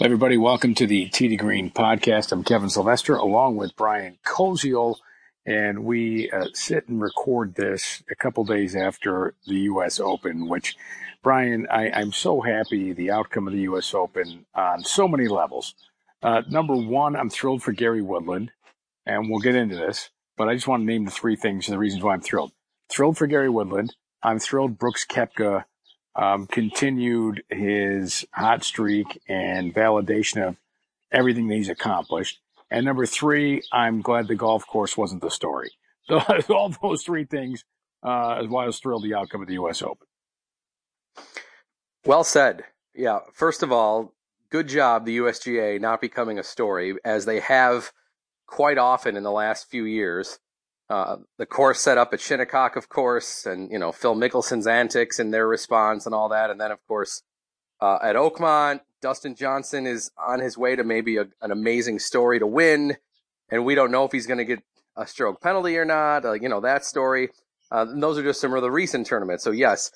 everybody. Welcome to the Tee to Green podcast. I'm Kevin Sylvester along with Brian Koziol, and we uh, sit and record this a couple days after the U.S. Open, which, Brian, I, I'm so happy the outcome of the U.S. Open on so many levels. Uh, number one, I'm thrilled for Gary Woodland, and we'll get into this, but I just want to name the three things and the reasons why I'm thrilled. Thrilled for Gary Woodland. I'm thrilled Brooks Koepka um, continued his hot streak and validation of everything that he's accomplished. And number three, I'm glad the golf course wasn't the story. So all those three things uh, is why I was thrilled the outcome of the U.S. Open. Well said. Yeah. First of all, good job the USGA not becoming a story as they have quite often in the last few years. Uh, the course set up at Shinnecock, of course, and you know Phil Mickelson's antics and their response and all that, and then of course uh, at Oakmont, Dustin Johnson is on his way to maybe a, an amazing story to win, and we don't know if he's going to get a stroke penalty or not. Uh, you know that story. Uh, those are just some of the recent tournaments. So yes,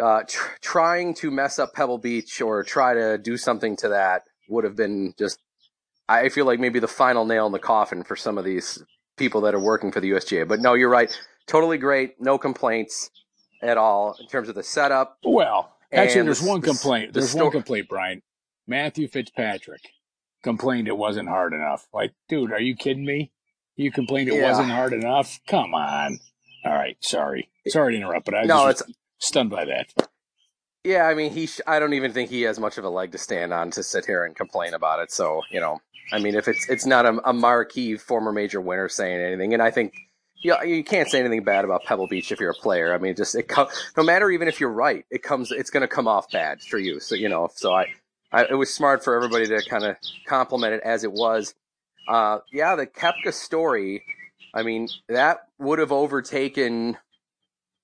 uh, tr- trying to mess up Pebble Beach or try to do something to that would have been just. I feel like maybe the final nail in the coffin for some of these people that are working for the USGA. But no, you're right. Totally great. No complaints at all in terms of the setup. Well, actually, there's the, one complaint. There's the one complaint, Brian. Matthew Fitzpatrick complained it wasn't hard enough. Like, dude, are you kidding me? You complained it yeah. wasn't hard enough? Come on. All right, sorry. Sorry to interrupt, but I was no, it's, stunned by that. Yeah, I mean, he. Sh- I don't even think he has much of a leg to stand on to sit here and complain about it. So, you know, I mean, if it's it's not a, a marquee former major winner saying anything, and I think you, you can't say anything bad about Pebble Beach if you're a player. I mean, just it com- no matter even if you're right, it comes it's going to come off bad for you. So you know, so I, I it was smart for everybody to kind of compliment it as it was. Uh, yeah, the Koepka story. I mean, that would have overtaken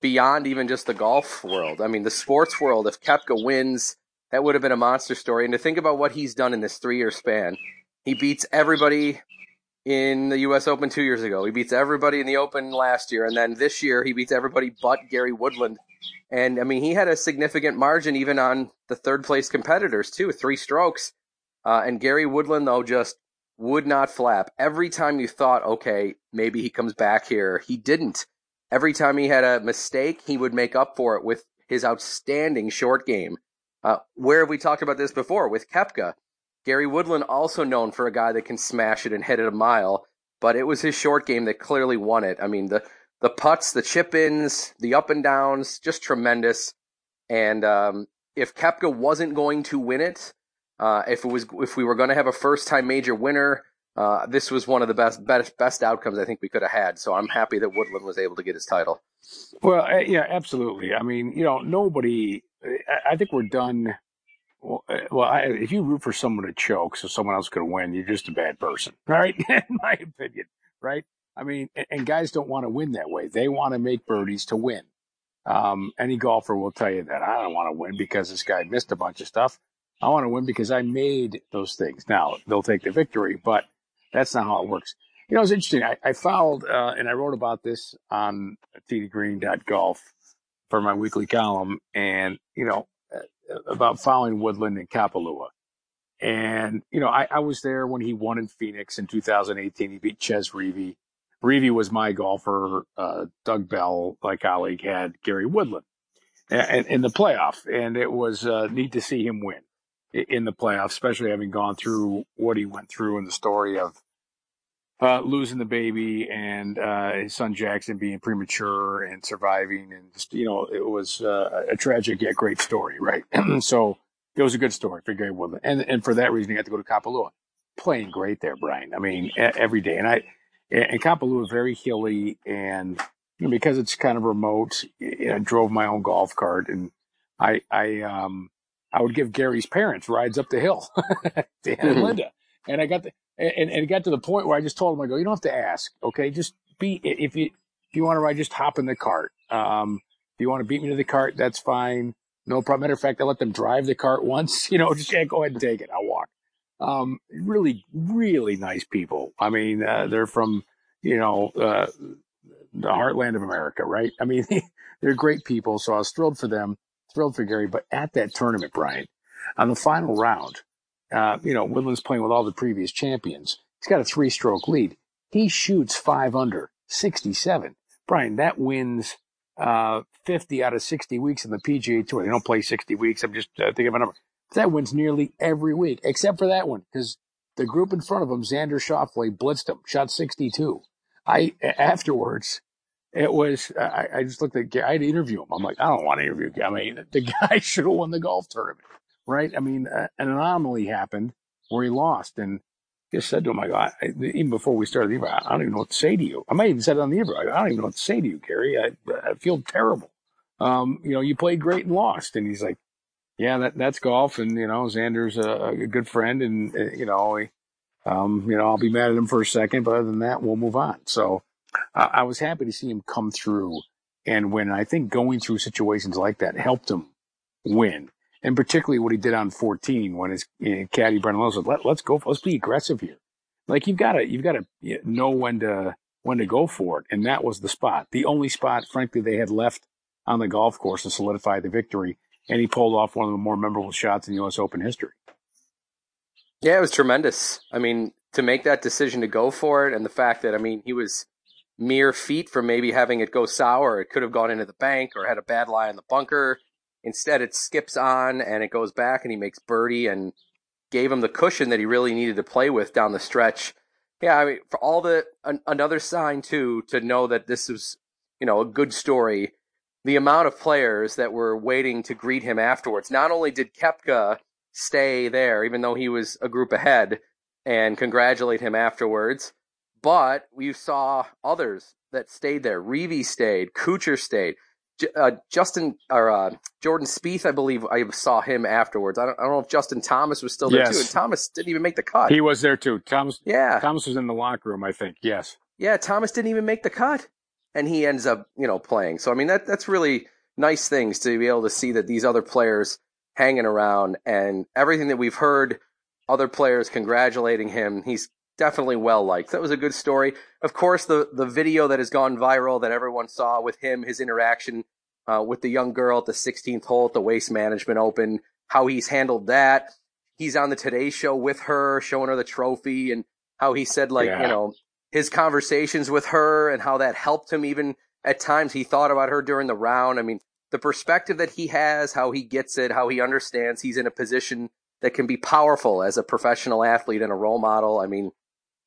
beyond even just the golf world. I mean, the sports world. If Koepka wins, that would have been a monster story. And to think about what he's done in this three year span, he beats everybody in the U.S. Open two years ago. He beats everybody in the Open last year, and then this year he beats everybody but Gary Woodland. And I mean, he had a significant margin even on the third place competitors too, three strokes. Uh, and Gary Woodland though just would not flap. Every time you thought, okay, maybe he comes back here, he didn't. Every time he had a mistake, he would make up for it with his outstanding short game. Uh, where have we talked about this before with Koepka? Gary Woodland also known for a guy that can smash it and hit it a mile, but it was his short game that clearly won it. I mean, the the putts, the chip ins, the up and downs, just tremendous. And um, if Koepka wasn't going to win it, uh, if it was if we were going to have a first time major winner, uh, this was one of the best, best best outcomes I think we could have had. So I'm happy that Woodland was able to get his title. Well, yeah, absolutely. I mean, you know, nobody. I think we're done well, uh, well I, if you root for someone to choke so someone else could win, you're just a bad person, right? In my opinion, right? I mean, and, and guys don't want to win that way. They want to make birdies to win. Um, any golfer will tell you that I don't want to win because this guy missed a bunch of stuff. I want to win because I made those things. Now they'll take the victory, but that's not how it works. You know, it's interesting. I, I followed uh, and I wrote about this on teetogreen.golf for my weekly column, and you know, about following Woodland and Kapalua. And, you know, I, I, was there when he won in Phoenix in 2018. He beat Chez Reavie. Reavie was my golfer. Uh, Doug Bell, my colleague, had Gary Woodland in, in the playoff. And it was uh, neat to see him win in the playoff, especially having gone through what he went through in the story of uh, losing the baby and uh, his son Jackson being premature and surviving, and just you know, it was uh, a tragic yet great story, right? so it was a good story for Gary Woodland, and and for that reason, he got to go to Kapalua, playing great there, Brian. I mean, every day, and I and Kapalua is very hilly, and you know, because it's kind of remote, you know, I drove my own golf cart, and I I um I would give Gary's parents rides up the hill, Dan and mm-hmm. Linda, and I got the and, and it got to the point where I just told him, I go, you don't have to ask. Okay. Just be, if you, if you want to ride, just hop in the cart. Um, if you want to beat me to the cart, that's fine. No problem. Matter of fact, I let them drive the cart once, you know, just yeah, go ahead and take it. I'll walk. Um, really, really nice people. I mean, uh, they're from, you know, uh, the heartland of America, right? I mean, they're great people. So I was thrilled for them, thrilled for Gary. But at that tournament, Brian, on the final round, uh, you know, Woodland's playing with all the previous champions. He's got a three stroke lead. He shoots five under, 67. Brian, that wins uh, 50 out of 60 weeks in the PGA Tour. They don't play 60 weeks. I'm just uh, thinking of a number. That wins nearly every week, except for that one, because the group in front of him, Xander Schauffele, blitzed him, shot 62. I afterwards, it was I, I just looked at I had to interview him. I'm like, I don't want to interview. I mean, the guy should have won the golf tournament, right? I mean, an anomaly happened where he lost, and just said to him, I go, I, even before we started the interview, I don't even know what to say to you. I might even said it on the interview. I, don't even know what to say to you, Gary. I, I feel terrible. Um, you know, you played great and lost. And he's like, yeah, that, that's golf. And, you know, Xander's a, a good friend. And, uh, you know, he, um, you know, I'll be mad at him for a second, but other than that, we'll move on. So I was happy to see him come through and when I think going through situations like that helped him win and particularly what he did on 14 when his you know, caddy Brendan Lowe said, Let, "Let's go, let's be aggressive here." Like you've got to you've got to know when to when to go for it, and that was the spot, the only spot, frankly, they had left on the golf course to solidify the victory, and he pulled off one of the more memorable shots in U.S. Open history. Yeah, it was tremendous. I mean, to make that decision to go for it, and the fact that I mean he was mere feet from maybe having it go sour. It could have gone into the bank or had a bad lie in the bunker. Instead, it skips on and it goes back and he makes birdie and gave him the cushion that he really needed to play with down the stretch. Yeah, I mean, for all the an, another sign too to know that this was, you know, a good story. The amount of players that were waiting to greet him afterwards. Not only did Koepka stay there, even though he was a group ahead, and congratulate him afterwards, but we saw others that stayed there. Reavie stayed, Kuchar stayed uh, Justin or uh, Jordan Spieth, I believe I saw him afterwards. I don't, I don't, know if Justin Thomas was still there yes. too. And Thomas didn't even make the cut. He was there too. Thomas, yeah, Thomas was in the locker room, I think. Yes. Yeah, Thomas didn't even make the cut, and he ends up, you know, playing. So I mean, that that's really nice things to be able to see that these other players hanging around and everything that we've heard other players congratulating him. He's definitely well liked. That was a good story. Of course, the the video that has gone viral that everyone saw with him, his interaction uh, with the young girl at the 16th hole at the Waste Management Open, how he's handled that. He's on the Today Show with her, showing her the trophy, and how he said like yeah. you know his conversations with her and how that helped him even at times he thought about her during the round. I mean, the perspective that he has, how he gets it, how he understands he's in a position that can be powerful as a professional athlete and a role model. I mean,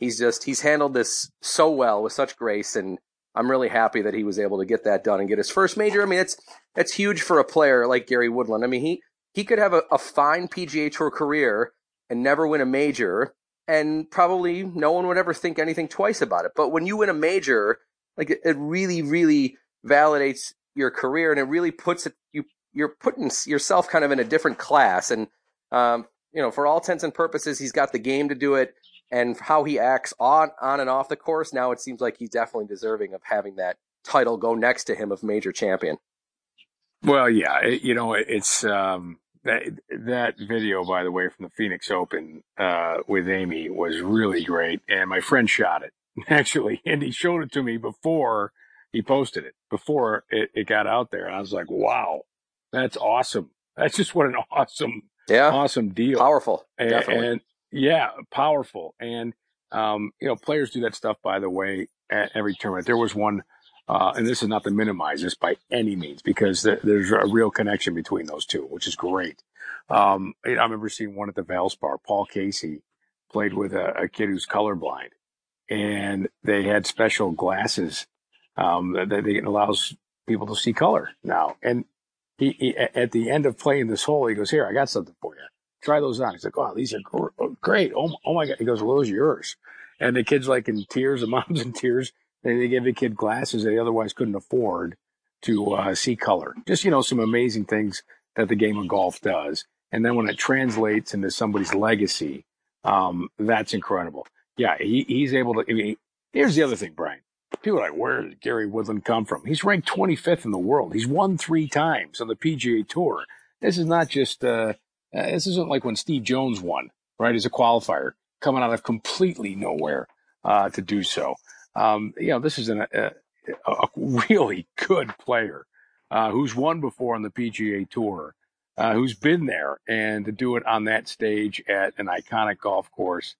he's just he's handled this so well with such grace and I'm really happy that he was able to get that done and get his first major. I mean, it's it's huge for a player like Gary Woodland. I mean, he he could have a, a fine PGA Tour career and never win a major, and probably no one would ever think anything twice about it. But when you win a major, like it, it really, really validates your career, and it really puts it you you're putting yourself kind of in a different class. And um, you know, for all intents and purposes, he's got the game to do it and how he acts on on and off the course, now it seems like he's definitely deserving of having that title go next to him of major champion. Well, yeah, it, you know, it's um, that that video, by the way, from the Phoenix Open uh, with Amy was really great, and my friend shot it actually, and he showed it to me before he posted it, before it, it got out there, and I was like, wow, that's awesome. That's just what an awesome, yeah, awesome deal, powerful, definitely. and yeah, powerful. And, um, you know, players do that stuff, by the way, at every tournament. There was one, uh, and this is not to minimize this by any means because th- there's a real connection between those two, which is great. Um, I remember seeing one at the Valspar. Paul Casey played with a, a kid who's colorblind and they had special glasses, um, that, that allows people to see color now. And he, he, at the end of playing this hole, he goes, here, I got something for you try those on. He's like, oh, these are great. Oh, oh my God. He goes, well, those are yours. And the kid's like in tears, the mom's in tears. And they give the kid glasses that he otherwise couldn't afford to uh, see color. Just, you know, some amazing things that the game of golf does. And then when it translates into somebody's legacy, um, that's incredible. Yeah, he, he's able to. I mean, here's the other thing, Brian. People are like, where did Gary Woodland come from? He's ranked 25th in the world. He's won three times on the PGA Tour. This is not just uh, uh, this isn't like when Steve Jones won, right, as a qualifier, coming out of completely nowhere uh, to do so. Um, you know, this is an, a, a really good player uh, who's won before on the PGA Tour. uh, who's been there, and to do it on that stage at an iconic golf course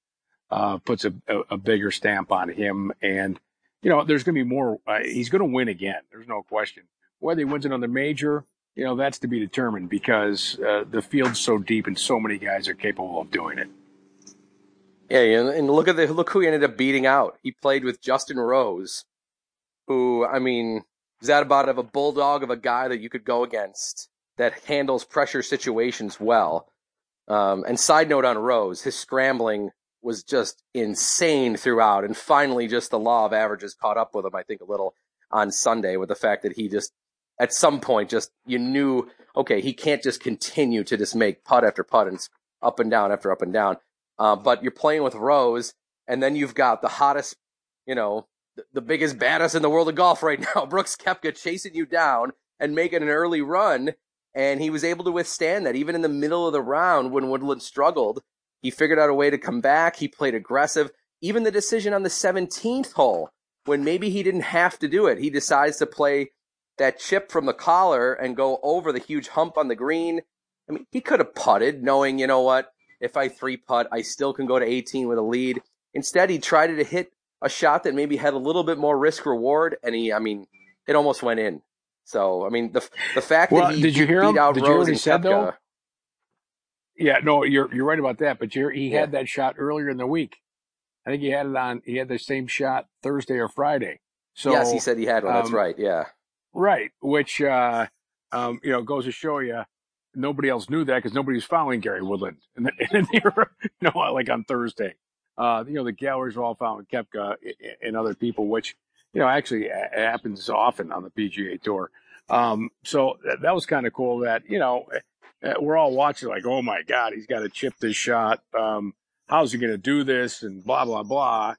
uh, puts a, a, a, bigger stamp on him. And you know, there's going to be more. Uh, he's going to win again. There's no question. Whether he wins another major, you know, that's to be determined because uh, the field's so deep and so many guys are capable of doing it. Yeah, and look at the look who he ended up beating out. He played with Justin Rose, who I mean, is that about of a bulldog of a guy that you could go against that handles pressure situations well. Um, and side note on Rose, his scrambling was just insane throughout, and finally, just the law of averages caught up with him. I think a little on Sunday with the fact that he just at some point just you knew okay he can't just continue to just make putt after putt and up and down after up and down. Uh, but you're playing with Rose, and then you've got the hottest, you know, the, biggest baddest in the world of golf right now, Brooks Koepka, chasing you down and making an early run. And he was able to withstand that even in the middle of the round when Woodland struggled. He figured out a way to come back. He played aggressive. Even the decision on the 17th hole, when maybe he didn't have to do it, he decides to play that chip from the collar and go over the huge hump on the green. I mean, he could have putted knowing, you know what, if I three putt, I still can go to 18 with a lead. Instead, he tried to hit a shot that maybe had a little bit more risk reward, and he, I mean, it almost went in. So, I mean, the the fact well, that he did you hear beat him? out did Rose you and said, though? Yeah, no, you're you're right about that. But he had that shot earlier in the week. I think he had it on. He had the same shot Thursday or Friday. So yes, he said he had one. Um, That's right. Yeah. Right, which uh, um, you know goes to show you nobody else knew that because nobody was following Gary Woodland, and, and they were, you know, like on Thursday. Uh, you know, the galleries were all following Koepka and other people, which you know actually happens often on the PGA Tour. Um, so that, that was kind of cool. That you know, eh, we're all watching like, oh my God, he's got to chip this shot. Um, how's he going to do this? And blah blah blah.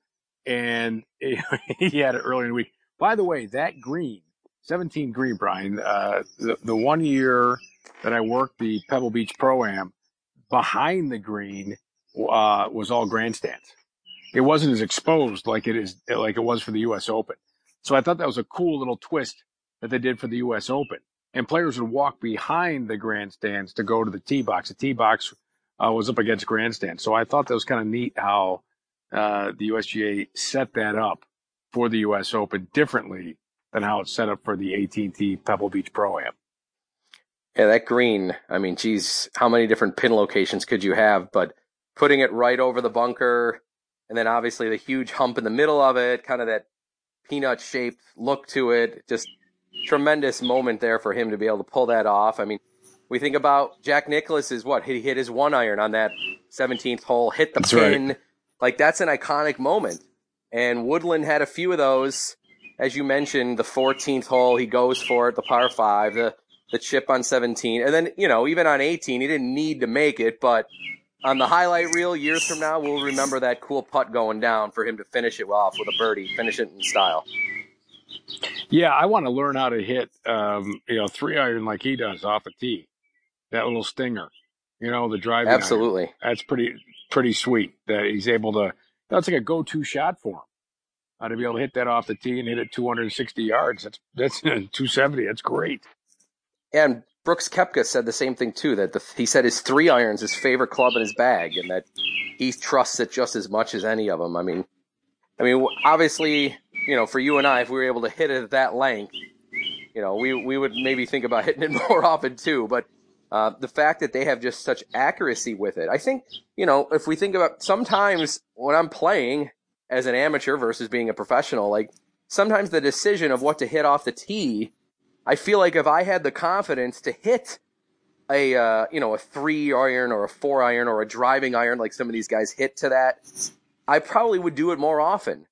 And he had it early in the week. By the way, that green, 17 green, Brian, uh, the, the one year that I worked the Pebble Beach Pro Am, behind the green uh, was all grandstands. It wasn't as exposed like it is like it was for the U.S. Open. So I thought that was a cool little twist that they did for the U.S. Open. And players would walk behind the grandstands to go to the tee box. The tee box uh, was up against grandstands. So I thought that was kind of neat how uh, the USGA set that up for the U.S. Open differently than how it's set up for the AT&T Pebble Beach Pro Am. Yeah, that green. I mean, geez, how many different pin locations could you have? But putting it right over the bunker, and then obviously the huge hump in the middle of it, kind of that peanut shaped look to it. Just tremendous moment there for him to be able to pull that off. I mean, we think about Jack Nicklaus is what he hit his one iron on that 17th hole, hit the that's pin. Right. Like that's an iconic moment. And Woodland had a few of those. As you mentioned, the 14th hole, he goes for it, the par five. The the chip on 17. And then, you know, even on 18, he didn't need to make it, but on the highlight reel years from now, we'll remember that cool putt going down for him to finish it off with a birdie, finish it in style. Yeah, I want to learn how to hit, um, you know, three iron like he does off a tee. That little stinger, you know, the driving. Absolutely. Iron. That's pretty, pretty sweet that he's able to, that's like a go-to shot for him. Uh, to be able to hit that off the tee and hit it 260 yards. That's, that's 270. That's great. And Brooks Koepka said the same thing too. That the, he said his three irons his favorite club in his bag, and that he trusts it just as much as any of them. I mean, I mean, obviously, you know, for you and I, if we were able to hit it at that length, you know, we we would maybe think about hitting it more often too. But uh, the fact that they have just such accuracy with it, I think, you know, if we think about sometimes when I'm playing as an amateur versus being a professional, like sometimes the decision of what to hit off the tee I feel like if I had the confidence to hit a uh, you know a three iron or a four iron or a driving iron like some of these guys hit to that, I probably would do it more often.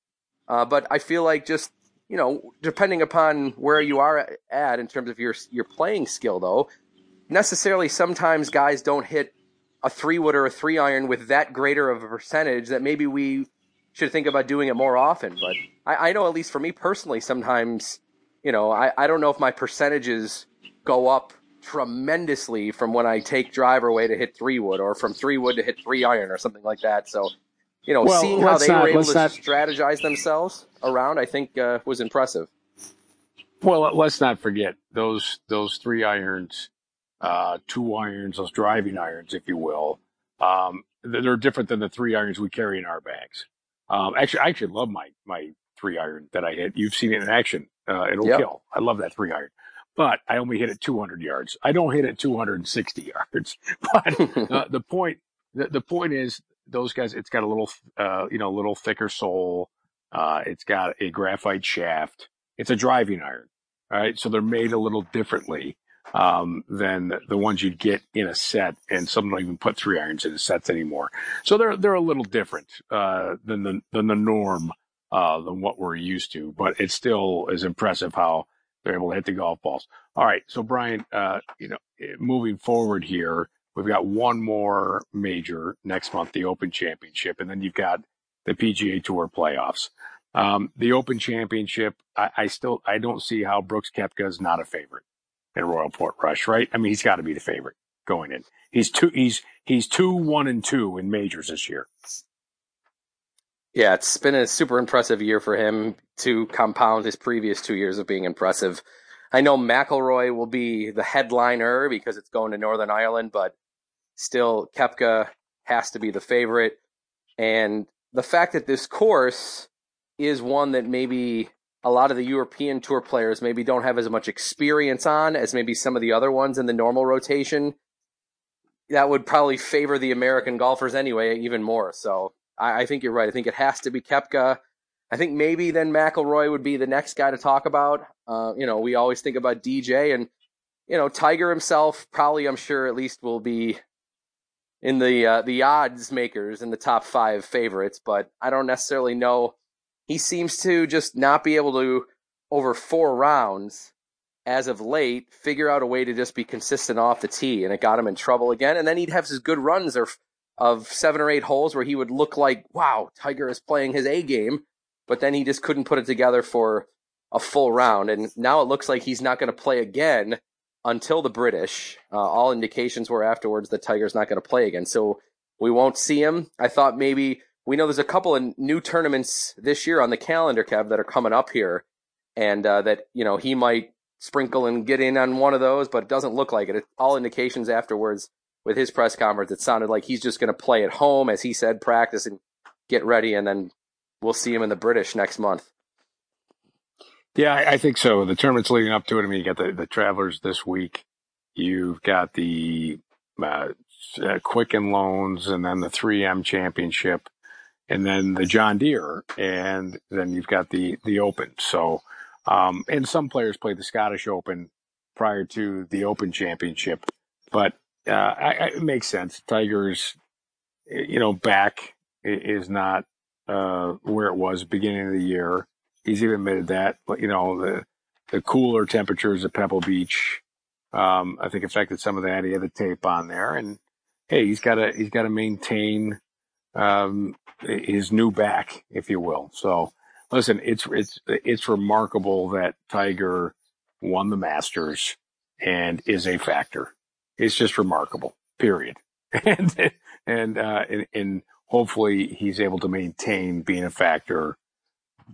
Uh, but I feel like just you know depending upon where you are at in terms of your your playing skill though, necessarily sometimes guys don't hit a three wood or a three iron with that greater of a percentage that maybe we should think about doing it more often. But I, I know at least for me personally, sometimes you know, I, I don't know if my percentages go up tremendously from when I take driver away to hit three wood or from three wood to hit three iron or something like that. So, you know, well, seeing how they not, were able to not, strategize themselves around, I think uh, was impressive. Well, let's not forget those those three irons uh, two irons, those driving irons, if you will. Um, they're different than the three irons we carry in our bags. Um, actually, I actually love my my three iron that I hit. You've seen it in action. Uh, it'll yep. kill. I love that three iron, but I only hit it 200 yards. I don't hit it 260 yards. But uh, the point the, the point is those guys. It's got a little uh, you know little thicker sole. Uh, it's got a graphite shaft. It's a driving iron. All right, so they're made a little differently um, than the ones you'd get in a set, and some don't even put three irons in the sets anymore. So they're they're a little different uh, than the than the norm uh, than what we're used to, but it still is impressive how they're able to hit the golf balls. All right, so Brian, uh, you know, moving forward here, we've got one more major next month, the Open Championship, and then you've got the PGA Tour playoffs. Um, the Open Championship, I, I, still I don't see how Brooks Koepka is not a favorite in Royal Portrush, right? I mean, he's got to be the favorite going in. He's two. He's he's two, one, and two in majors this year. Yeah, it's been a super impressive year for him to compound his previous two years of being impressive. I know McIlroy will be the headliner because it's going to Northern Ireland, but still Koepka has to be the favorite. And the fact that this course is one that maybe a lot of the European tour players maybe don't have as much experience on as maybe some of the other ones in the normal rotation. That would probably favor the American golfers anyway, even more. So I, I think you're right. I think it has to be Koepka. I think maybe then McIlroy would be the next guy to talk about. Uh, you know, we always think about DJ and, you know, Tiger himself probably, I'm sure, at least will be in the uh, the odds makers in the top five favorites, but I don't necessarily know he seems to just not be able to, over four rounds, as of late, figure out a way to just be consistent off the tee, and it got him in trouble again. And then he'd have his good runs of, of seven or eight holes where he would look like, wow, Tiger is playing his A game, but then he just couldn't put it together for a full round. And now it looks like he's not going to play again until the British. Uh, all indications were afterwards that Tiger's not going to play again. So we won't see him. I thought maybe we know there's a couple of new tournaments this year on the calendar, Kev, that are coming up here, and uh, that you know he might sprinkle and get in on one of those, but it doesn't look like it. all indications afterwards with his press conference, it sounded like he's just going to play at home, as he said, practice and get ready, and then we'll see him in the British next month. Yeah, I, I think so. The tournaments leading up to it. I mean, you got the, the Travelers this week. You've got the uh, uh, Quicken Loans, and then the 3M Championship and then the John Deere, and then you've got the the Open. So, um, and some players play the Scottish Open prior to the Open Championship, but uh, I, I, it makes sense. Tigers, you know, back is not uh, where it was beginning of the year. He's even admitted that. But you know, the the cooler temperatures at Pebble Beach, um, I think affected some of that. He had the tape on there, and hey, he's got to he's got to maintain um, his new back, if you will. So listen, it's it's it's remarkable that Tiger won the Masters and is a factor. It's just remarkable. Period. and and uh, and, and hopefully he's able to maintain being a factor.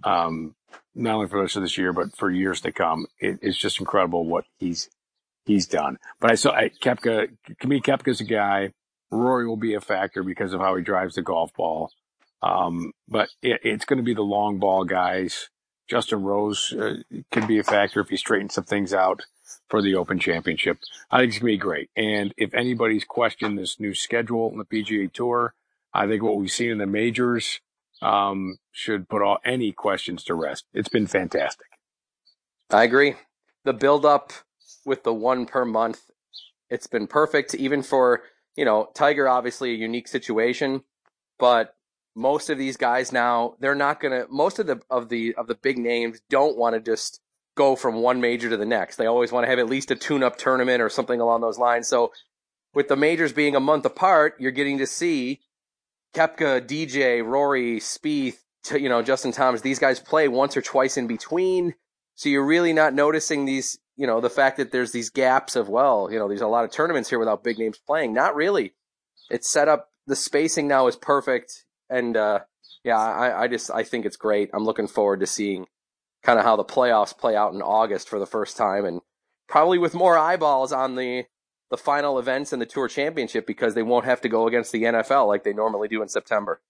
Um, not only for the rest of this year, but for years to come. It, it's just incredible what he's he's done. But I saw I, Koepka. To me, Koepka's a guy. Rory will be a factor because of how he drives the golf ball. Um, but it, it's going to be the long ball guys. Justin Rose uh, could be a factor if he straightens some things out for the Open Championship. I think it's going to be great. And if anybody's questioned this new schedule in the PGA Tour, I think what we've seen in the majors um, should put all any questions to rest. It's been fantastic. I agree. The build up with the one per month, it's been perfect. Even for you know Tiger, obviously a unique situation, but most of these guys now they're not gonna most of the of the of the big names don't want to just go from one major to the next. They always want to have at least a tune up tournament or something along those lines. So with the majors being a month apart, you're getting to see Koepka, DJ, Rory, Spieth, you know, Justin Thomas, these guys play once or twice in between. So you're really not noticing these, you know, the fact that there's these gaps of, well, you know, there's a lot of tournaments here without big names playing. Not really. It's set up, the spacing now is perfect and uh, yeah, I, I just I think it's great. I'm looking forward to seeing kind of how the playoffs play out in August for the first time, and probably with more eyeballs on the the final events in the Tour Championship because they won't have to go against the NFL like they normally do in September.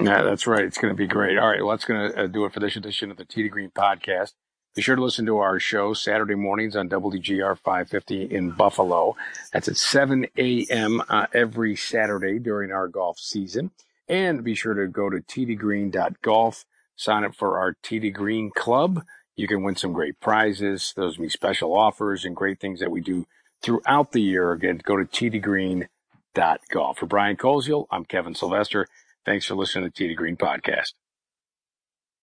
Yeah, that's right. It's going to be great. All right, well, that's going to uh, do it for this edition of the Tee to Green podcast. Be sure to listen to our show Saturday mornings on WDGR 550 in Buffalo. That's at 7 a.m. Uh, every Saturday during our golf season. And be sure to go to teetogreen.golf, sign up for our Tee to Green Club. You can win some great prizes. Those will be special offers and great things that we do throughout the year. Again, go to teetogreen.golf. For Brian Koziol, I'm Kevin Sylvester. Thanks for listening to the to Green podcast.